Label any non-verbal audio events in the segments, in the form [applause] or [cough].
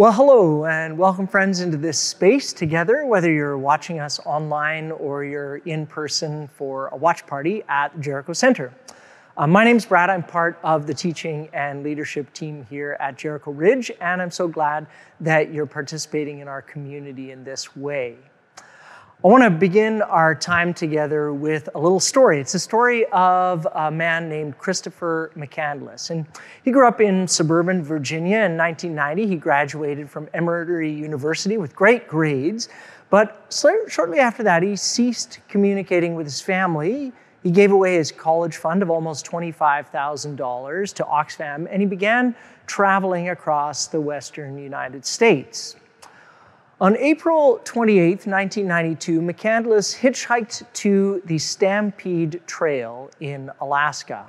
Well, hello, and welcome, friends, into this space together, whether you're watching us online or you're in person for a watch party at Jericho Center. Uh, my name's Brad. I'm part of the teaching and leadership team here at Jericho Ridge, and I'm so glad that you're participating in our community in this way. I want to begin our time together with a little story. It's a story of a man named Christopher McCandless. And he grew up in suburban Virginia in 1990. He graduated from Emory University with great grades. But shortly after that, he ceased communicating with his family. He gave away his college fund of almost $25,000 to Oxfam, and he began traveling across the western United States. On April 28, 1992, McCandless hitchhiked to the Stampede Trail in Alaska.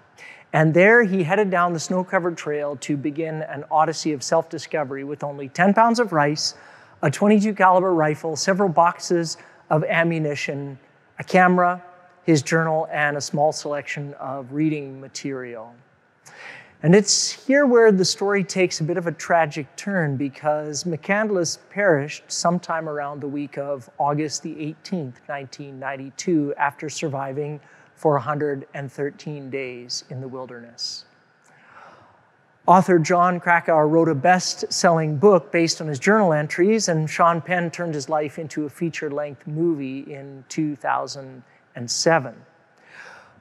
And there he headed down the snow covered trail to begin an odyssey of self discovery with only 10 pounds of rice, a 22 caliber rifle, several boxes of ammunition, a camera, his journal, and a small selection of reading material. And it's here where the story takes a bit of a tragic turn because McCandless perished sometime around the week of August the 18th, 1992, after surviving for 113 days in the wilderness. Author Jon Krakauer wrote a best selling book based on his journal entries, and Sean Penn turned his life into a feature length movie in 2007.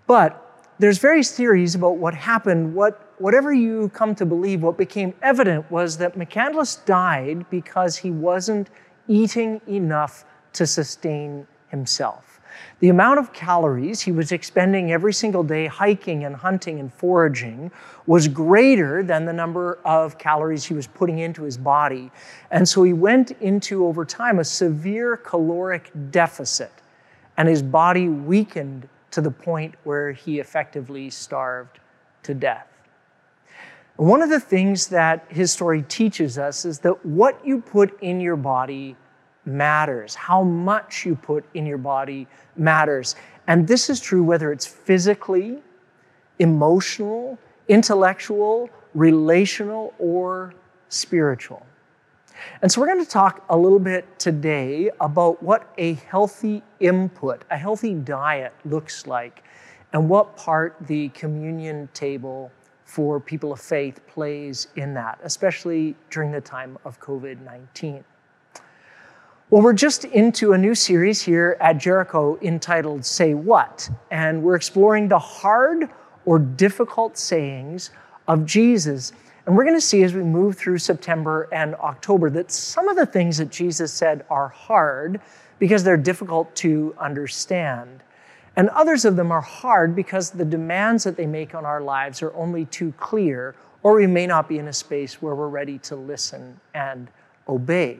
But there's various theories about what happened. What, whatever you come to believe, what became evident was that McCandless died because he wasn't eating enough to sustain himself. The amount of calories he was expending every single day hiking and hunting and foraging was greater than the number of calories he was putting into his body. And so he went into, over time, a severe caloric deficit, and his body weakened to the point where he effectively starved to death. One of the things that his story teaches us is that what you put in your body matters. How much you put in your body matters. And this is true whether it's physically, emotional, intellectual, relational, or spiritual. And so we're going to talk a little bit today about what a healthy input, a healthy diet looks like, and what part the communion table for people of faith plays in that, especially during the time of COVID 19. Well, we're just into a new series here at Jericho entitled Say What, and we're exploring the hard or difficult sayings of Jesus and we're going to see as we move through September and October that some of the things that Jesus said are hard because they're difficult to understand. And others of them are hard because the demands that they make on our lives are only too clear, or we may not be in a space where we're ready to listen and obey.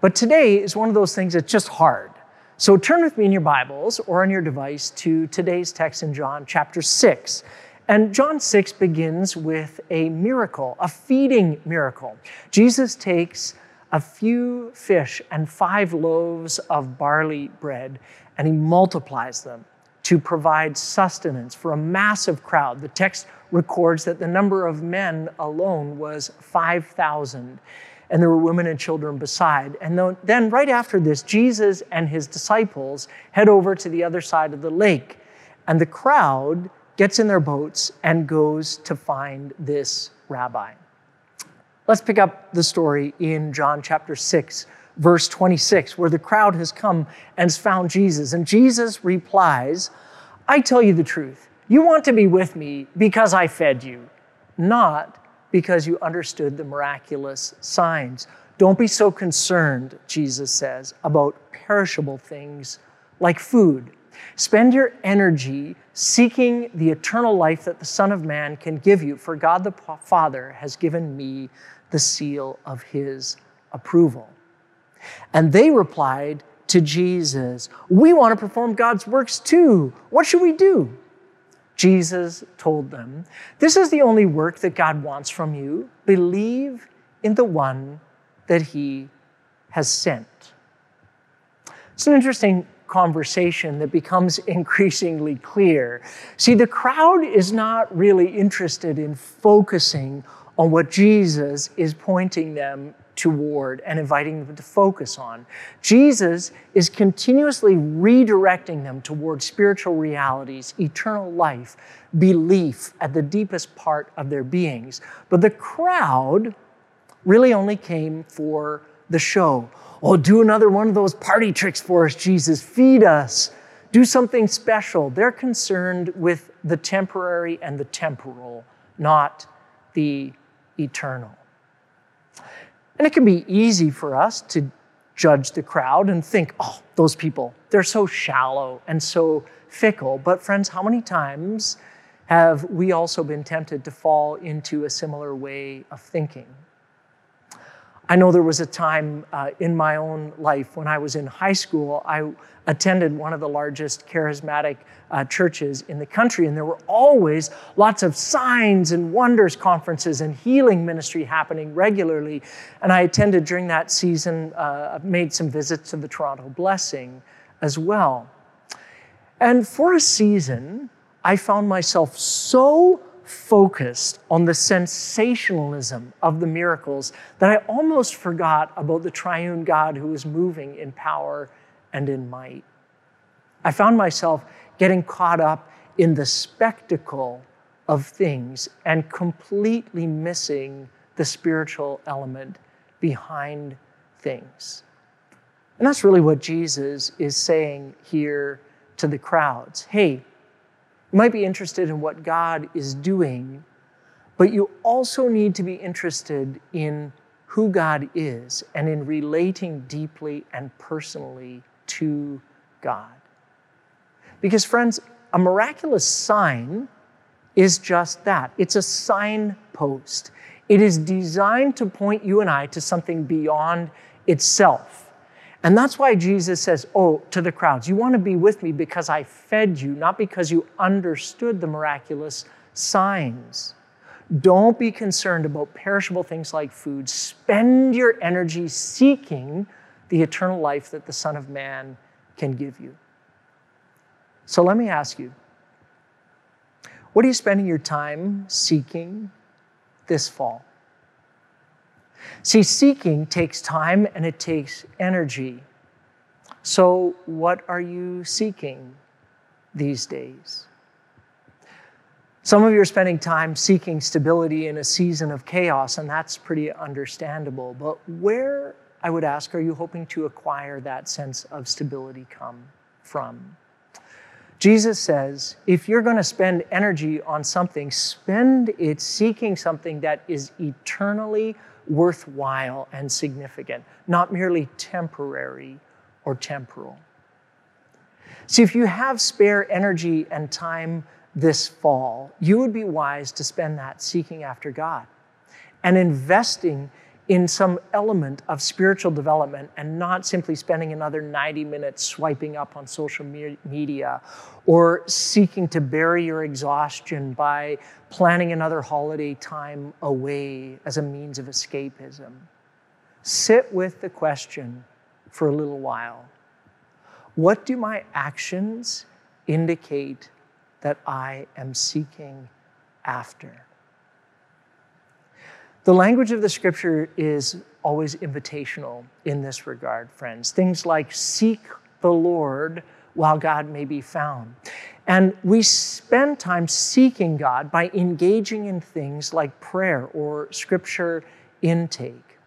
But today is one of those things that's just hard. So turn with me in your Bibles or on your device to today's text in John chapter 6. And John 6 begins with a miracle, a feeding miracle. Jesus takes a few fish and five loaves of barley bread and he multiplies them to provide sustenance for a massive crowd. The text records that the number of men alone was 5,000 and there were women and children beside. And then, right after this, Jesus and his disciples head over to the other side of the lake. And the crowd gets in their boats and goes to find this rabbi. Let's pick up the story in John chapter 6, verse 26, where the crowd has come and has found Jesus. And Jesus replies, I tell you the truth. You want to be with me because I fed you, not because you understood the miraculous signs. Don't be so concerned, Jesus says, about perishable things like food Spend your energy seeking the eternal life that the Son of Man can give you, for God the Father has given me the seal of his approval. And they replied to Jesus, We want to perform God's works too. What should we do? Jesus told them, This is the only work that God wants from you. Believe in the one that he has sent. It's an interesting conversation that becomes [laughs] increasingly clear. See, the crowd is not really interested in focusing on what Jesus is pointing them toward and inviting them to focus on. Jesus is continuously redirecting them toward spiritual realities, eternal life, belief at the deepest part of their beings. But the crowd really only came for the show. Oh, do another one of those party tricks for us, Jesus. Feed us. Do something special. They're concerned with the temporary and the temporal, not the eternal. And it can be easy for us to judge the crowd and think, oh, those people, they're so shallow and so fickle. But, friends, how many times have we also been tempted to fall into a similar way of thinking? I know there was a time uh, in my own life when I was in high school, I attended one of the largest charismatic uh, churches in the country, and there were always lots of signs and wonders conferences and healing ministry happening regularly. And I attended during that season, uh, made some visits to the Toronto Blessing as well. And for a season, I found myself so focused on the sensationalism of the miracles that I almost forgot about the triune God who was moving in power and in might. I found myself getting caught up in the spectacle of things and completely missing the spiritual element behind things. And that's really what Jesus is saying here to the crowds. Hey, you might be interested in what God is doing, but you also need to be interested in who God is and in relating deeply and personally to God. Because, friends, a miraculous sign is just that it's a signpost. It is designed to point you and I to something beyond itself. And that's why Jesus says, Oh, to the crowds, you want to be with me because I fed you, not because you understood the miraculous signs. Don't be concerned about perishable things like food. Spend your energy seeking the eternal life that the Son of Man can give you. So let me ask you what are you spending your time seeking this fall? See, seeking takes time and it takes energy. So, what are you seeking these days? Some of you are spending time seeking stability in a season of chaos, and that's pretty understandable. But where, I would ask, are you hoping to acquire that sense of stability come from? Jesus says, if you're going to spend energy on something, spend it seeking something that is eternally worthwhile and significant, not merely temporary or temporal. See, if you have spare energy and time this fall, you would be wise to spend that seeking after God and investing in some element of spiritual development and not simply spending another 90 minutes swiping up on social media or seeking to bury your exhaustion by planning another holiday time away as a means of escapism. Sit with the question for a little while What do my actions indicate that I am seeking after? The language of the scripture is always invitational in this regard, friends. Things like seek the Lord while God may be found. And we spend time seeking God by engaging in things like prayer or scripture intake.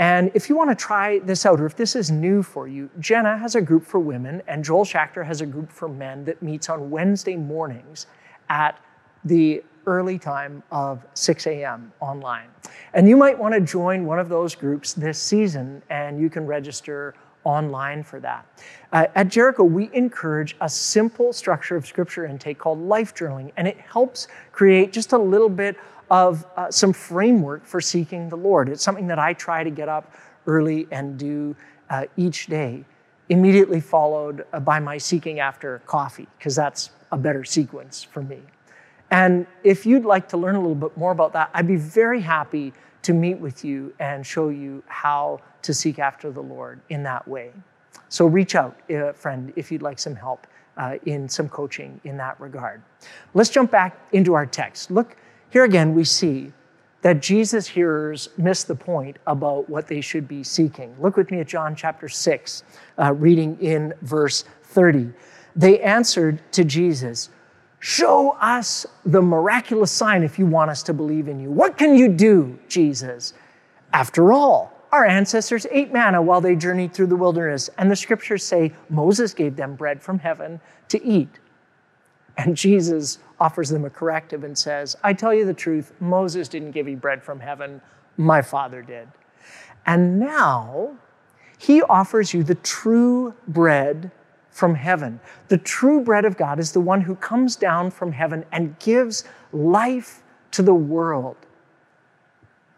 And if you want to try this out, or if this is new for you, Jenna has a group for women, and Joel Schachter has a group for men that meets on Wednesday mornings at the early time of 6 a.m. online. And you might want to join one of those groups this season, and you can register online for that. Uh, at Jericho, we encourage a simple structure of scripture intake called life journaling, and it helps create just a little bit of uh, some framework for seeking the Lord. It's something that I try to get up early and do uh, each day, immediately followed uh, by my seeking after coffee, because that's a better sequence for me. And if you'd like to learn a little bit more about that, I'd be very happy to meet with you and show you how to seek after the Lord in that way. So reach out, uh, friend, if you'd like some help uh, in some coaching in that regard. Let's jump back into our text. Look, here again, we see that Jesus' hearers miss the point about what they should be seeking. Look with me at John chapter 6, uh, reading in verse 30. They answered to Jesus, Show us the miraculous sign if you want us to believe in you. What can you do, Jesus? After all, our ancestors ate manna while they journeyed through the wilderness, and the scriptures say Moses gave them bread from heaven to eat. And Jesus offers them a corrective and says, I tell you the truth, Moses didn't give you bread from heaven, my Father did. And now he offers you the true bread from heaven. The true bread of God is the one who comes down from heaven and gives life to the world.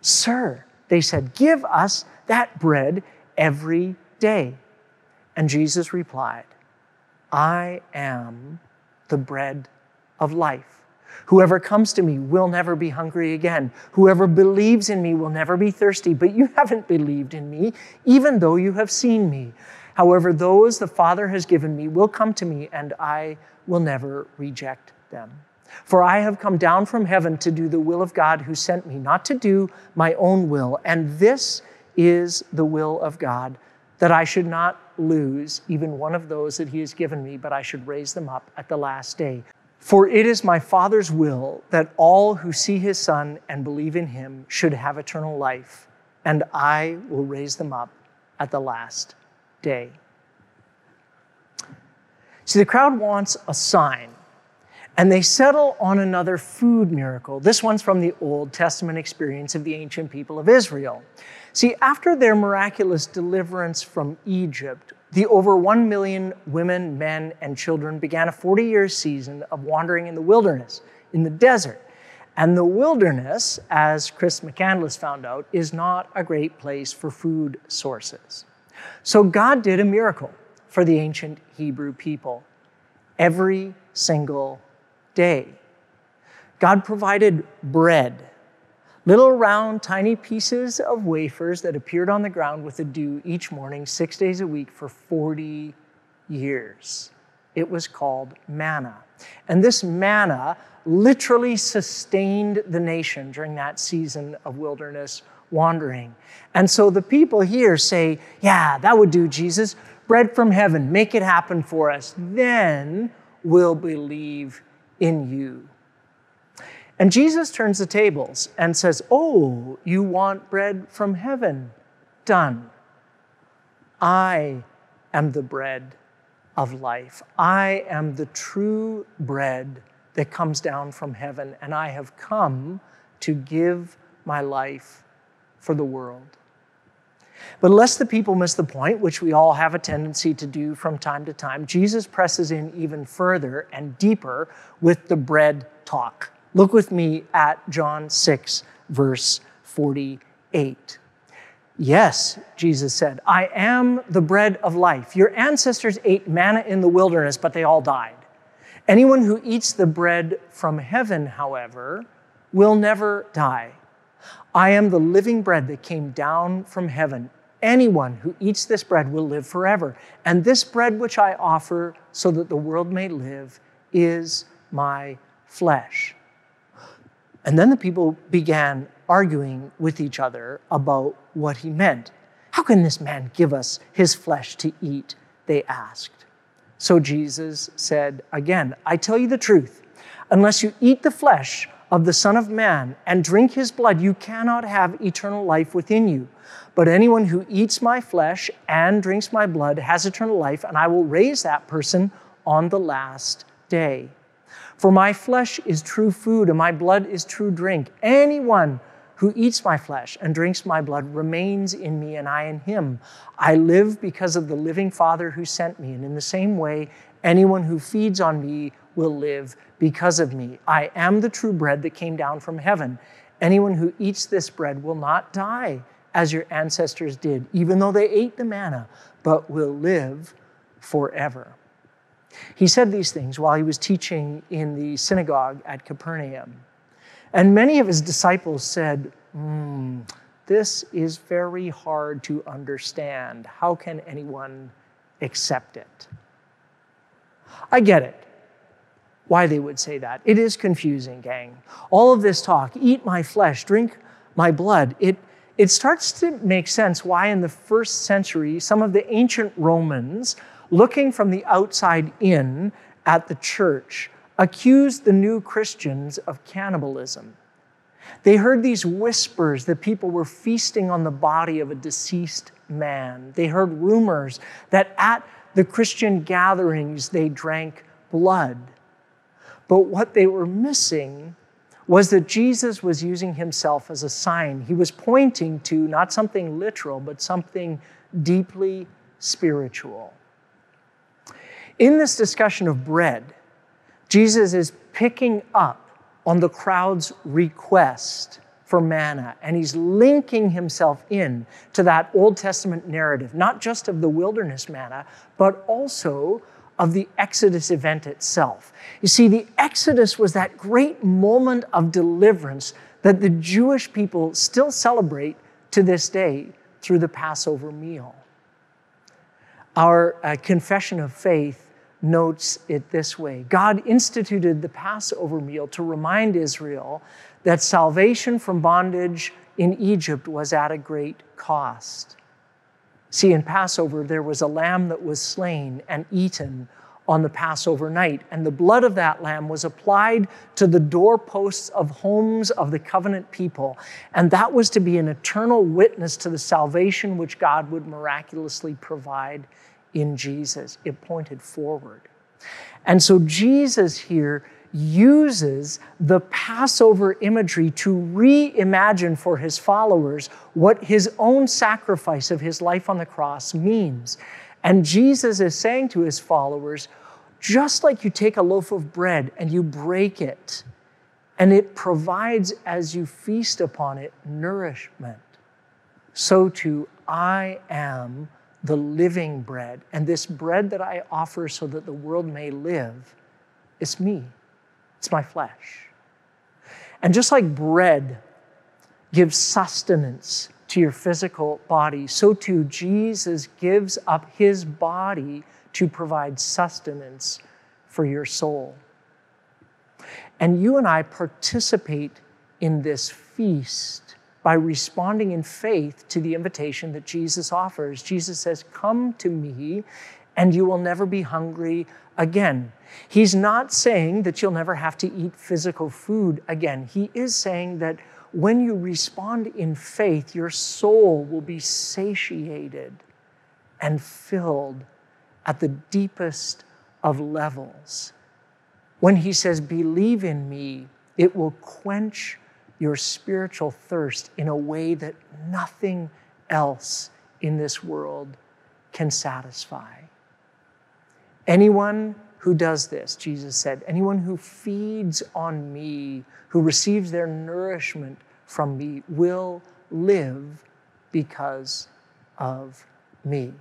Sir, they said, give us that bread every day. And Jesus replied, I am the bread of life. Whoever comes to me will never be hungry again. Whoever believes in me will never be thirsty. But you [laughs] haven't believed in me, even though you have seen me. However, those the Father has given me will come to me, and I will never reject them. For I have come down from heaven to do the will of God who sent me, not to do my own will. And this is the will of God, that I should not lose even one of those that he has given me, but I should raise them up at the last day. For it is my Father's will that all who see his Son and believe in him should have eternal life, and I will raise them up at the last day. See, the crowd wants a sign, and they settle on another food miracle. This one's from the Old Testament experience of the ancient people of Israel. See, after their miraculous deliverance from Egypt, the over 1 million women, men, and children began a 40 year season of wandering in the wilderness, in the desert. And the wilderness, as Chris McCandless found out, is not a great place for food sources. So God did a miracle for the ancient Hebrew people every single day. God provided bread Little round, tiny pieces of wafers that appeared on the ground with the dew each morning, six days a week for 40 years. It was called manna. And this manna literally sustained the nation during that season of wilderness wandering. And so the people here say, Yeah, that would do, Jesus. Bread from heaven, make it happen for us. Then we'll believe in you. And Jesus turns the tables and says, Oh, you want bread from heaven? Done. I am the bread of life. I am the true bread that comes down from heaven, and I have come to give my life for the world. But lest the people miss the point, which we all have a tendency to do from time to time, Jesus presses in even further and deeper with the bread talk. Look with me at John 6, verse 48. Yes, Jesus said, I am the bread of life. Your ancestors ate manna in the wilderness, but they all died. Anyone who eats the bread from heaven, however, will never die. I am the living bread that came down from heaven. Anyone who eats this bread will live forever. And this bread which I offer so that the world may live is my flesh. And then the people began arguing with each other about what he meant. How can this man give us his flesh to eat? They asked. So Jesus said again, I tell you the truth. Unless you eat the flesh of the Son of Man and drink his blood, you cannot have eternal life within you. But anyone who eats my flesh and drinks my blood has eternal life, and I will raise that person on the last day. For my flesh is true food, and my blood is true drink. Anyone who eats my flesh and drinks my blood remains in me, and I in him. I live because of the living Father who sent me, and in the same way, anyone who feeds on me will live because of me. I am the true bread that came down from heaven. Anyone who eats this bread will not die as your ancestors did, even though they ate the manna, but will live forever. He said these things while he was teaching in the synagogue at Capernaum. And many of his disciples said, mm, This is very hard to understand. How can anyone accept it? I get it. Why they would say that. It is confusing, gang. All of this talk eat my flesh, drink my blood. It, it starts to make sense why, in the first century, some of the ancient Romans, looking from the outside in at the church, accused the new Christians of cannibalism. They heard these whispers that people were feasting on the body of a deceased man. They heard rumors that at the Christian gatherings they drank blood. But what they were missing was that Jesus was using himself as a sign. He was pointing to not something literal, but something deeply spiritual. In this discussion of bread, Jesus is picking up on the crowd's request for manna, and he's linking himself in to that Old Testament narrative, not just of the wilderness manna, but also of the Exodus event itself. You see, the Exodus was that great moment of deliverance that the Jewish people still celebrate to this day through the Passover meal. Our uh, confession of faith notes it this way God instituted the Passover meal to remind Israel that salvation from bondage in Egypt was at a great cost. See, in Passover, there was a lamb that was slain and eaten on the Passover night, and the blood of that lamb was applied to the doorposts of homes of the covenant people. And that was to be an eternal witness to the salvation which God would miraculously provide in Jesus. It pointed forward. And so Jesus here uses the Passover imagery to reimagine for his followers what his own sacrifice of his life on the cross means. And Jesus is saying to his followers, just like you take a loaf of bread and you break it, and it provides as you feast upon it nourishment, so too I am the living bread. And this bread that I offer so that the world may live is me. It's my flesh. And just like bread gives sustenance to your physical body, so too Jesus gives up his body to provide sustenance for your soul. And you and I participate in this feast by responding in faith to the invitation that Jesus offers. Jesus says, Come to me, and you will never be hungry again. He's not saying that you'll never have to eat physical food again. He is saying that when you respond in faith, your soul will be satiated and filled at the deepest of levels. When he says, Believe in me, it will quench your spiritual thirst in a way that nothing else in this world can satisfy. Anyone who does this, Jesus said, anyone who feeds on me, who receives their nourishment from me, will live because of me.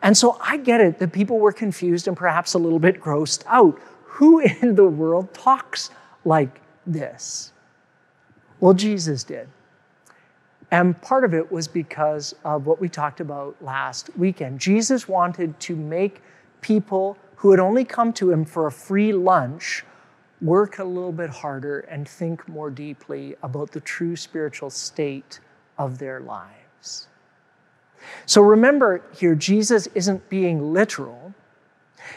And so I get it that people were confused and perhaps a little bit grossed out. Who in the world talks like this? Well, Jesus did. And part of it was because of what we talked about last weekend. Jesus wanted to make people who had only come to him for a free lunch work a little bit harder and think more deeply about the true spiritual state of their lives. So remember here, Jesus isn't being literal.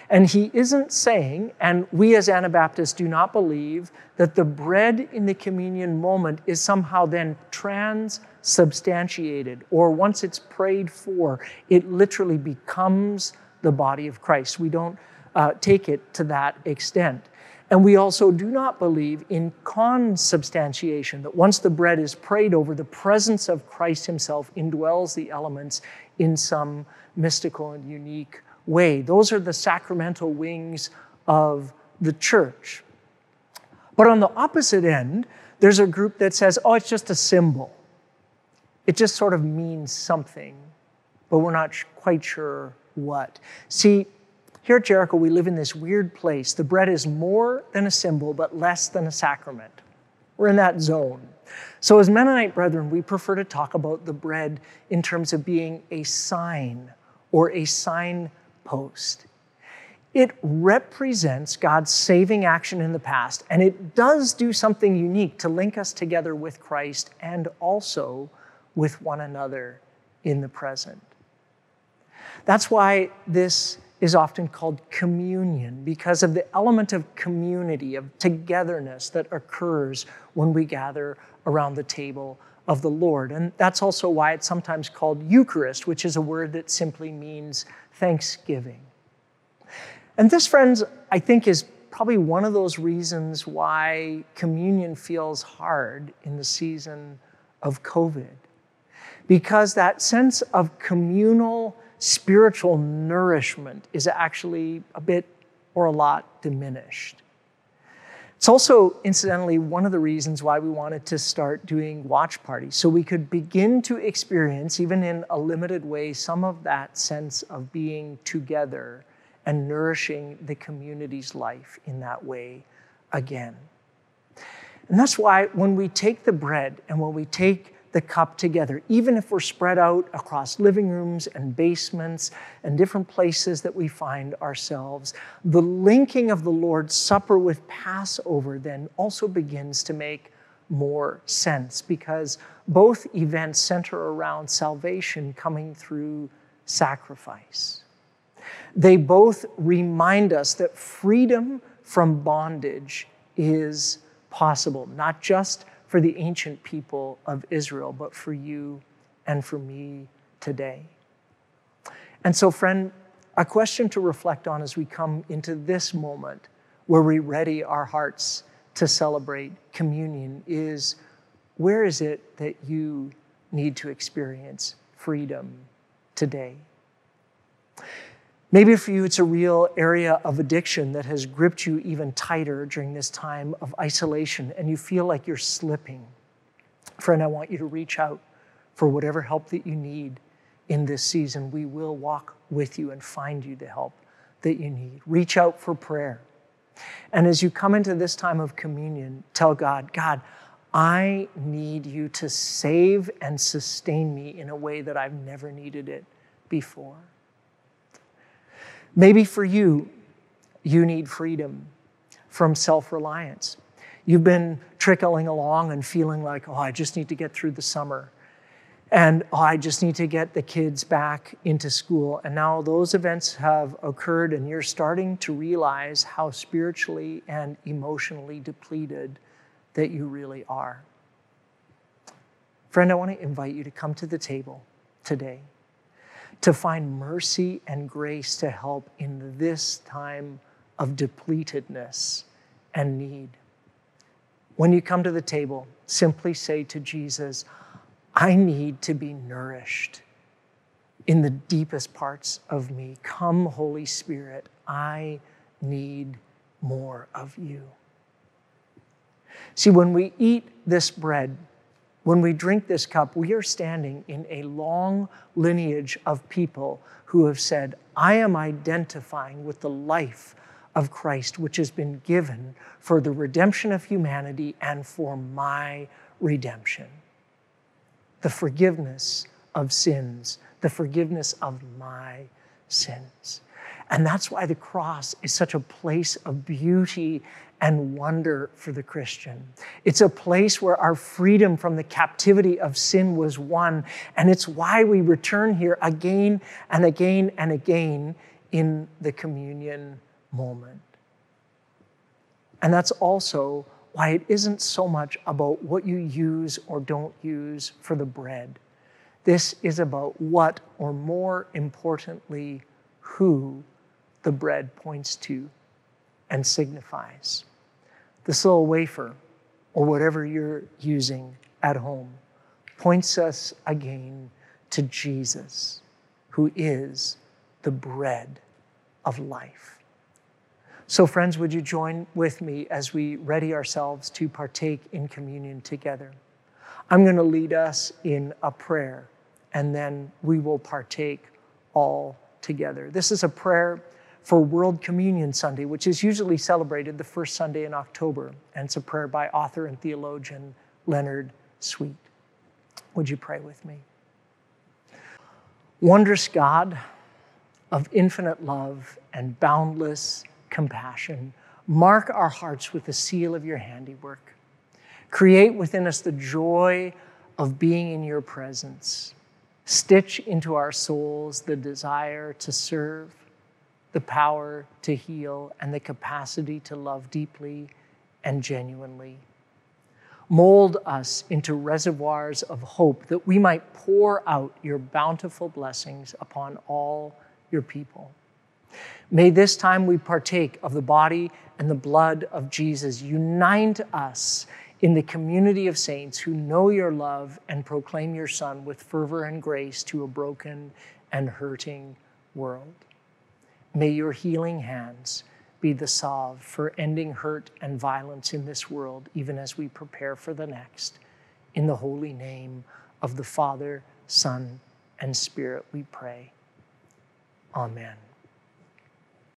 And he isn't saying, and we as Anabaptists do not believe, that the bread in the communion moment is somehow then transubstantiated, or once it's prayed for, it literally becomes the body of Christ. We don't uh, take it to that extent. And we also do not believe in consubstantiation, that once the bread is prayed over, the presence of Christ Himself indwells the elements in some mystical and unique way. Those are the sacramental wings of the church. But on the opposite end, there's a group that says, oh, it's just a symbol. It just sort of means something, but we're not quite sure what. See, here at Jericho, we live in this weird place. The bread is more than a symbol, but less than a sacrament. We're in that zone. So, as Mennonite brethren, we prefer to talk about the bread in terms of being a sign or a signpost. It represents God's saving action in the past, and it does do something unique to link us together with Christ and also with one another in the present. That's why this is often called communion, because of the element of community, of togetherness that occurs when we gather around the table of the Lord. And that's also why it's sometimes called Eucharist, which is a word that simply means thanksgiving. And this, friends, I think is probably one of those reasons why communion feels hard in the season of COVID. Because that sense of communal spiritual nourishment is actually a bit or a lot diminished. It's also, incidentally, one of the reasons why we wanted to start doing watch parties, so we could begin to experience, even in a limited way, some of that sense of being together and nourishing the community's life in that way again. And that's why when we take the bread and when we take the cup together, even if we're spread out across living rooms and basements and different places that we find ourselves. The linking of the Lord's Supper with Passover then also begins to make more sense because both events center around salvation coming through sacrifice. They both remind us that freedom from bondage is possible, not just for the ancient people of Israel, but for you and for me today. And so, friend, a question to reflect on as we come into this moment where we ready our hearts to celebrate communion is where is it that you need to experience freedom today? Maybe for you, it's a real area of addiction that has gripped you even tighter during this time of isolation, and you feel like you're slipping. Friend, I want you to reach out for whatever help that you need in this season. We will walk with you and find you the help that you need. Reach out for prayer. And as you come into this time of communion, tell God, God, I need you to save and sustain me in a way that I've never needed it before. Maybe for you, you need freedom from self reliance. You've been trickling along and feeling like, oh, I just need to get through the summer. And oh, I just need to get the kids back into school. And now those events have occurred, and you're starting to realize how spiritually and emotionally depleted that you really are. Friend, I want to invite you to come to the table today to find mercy and grace to help in this time of depletedness and need. When you come to the table, simply say to Jesus, I need to be nourished in the deepest parts of me. Come, Holy Spirit, I need more of you. See, when we eat this bread, when we drink this cup, we are standing in a long lineage of people who have said, I am identifying with the life of Christ, which has been given for the redemption of humanity and for my redemption. The forgiveness of sins, the forgiveness of my sins. And that's why the cross is such a place of beauty and wonder for the Christian. It's a place where our freedom from the captivity of sin was won, and it's why we return here again and again and again in the communion moment. And that's also why it isn't so much about what you use or don't use for the bread. This is about what, or more importantly, who the bread points to and signifies. This little wafer, or whatever you're using at home, points us again to Jesus, who is the bread of life. So, friends, would you join with me as we ready ourselves to partake in communion together? I'm going to lead us in a prayer, and then we will partake all together. This is a prayer for World Communion Sunday, which is usually celebrated the first Sunday in October. And it's a prayer by author and theologian Leonard Sweet. Would you pray with me? Wondrous God, of infinite love and boundless compassion, mark our hearts with the seal of your handiwork. Create within us the joy of being in your presence. Stitch into our souls the desire to serve, the power to heal, and the capacity to love deeply and genuinely. Mold us into reservoirs of hope that we might pour out your bountiful blessings upon all your people. May this time we partake of the body and the blood of Jesus unite us in the community of saints who know your love and proclaim your Son with fervor and grace to a broken and hurting world. May your healing hands be the salve for ending hurt and violence in this world, even as we prepare for the next. In the holy name of the Father, Son, and Spirit, we pray. Amen.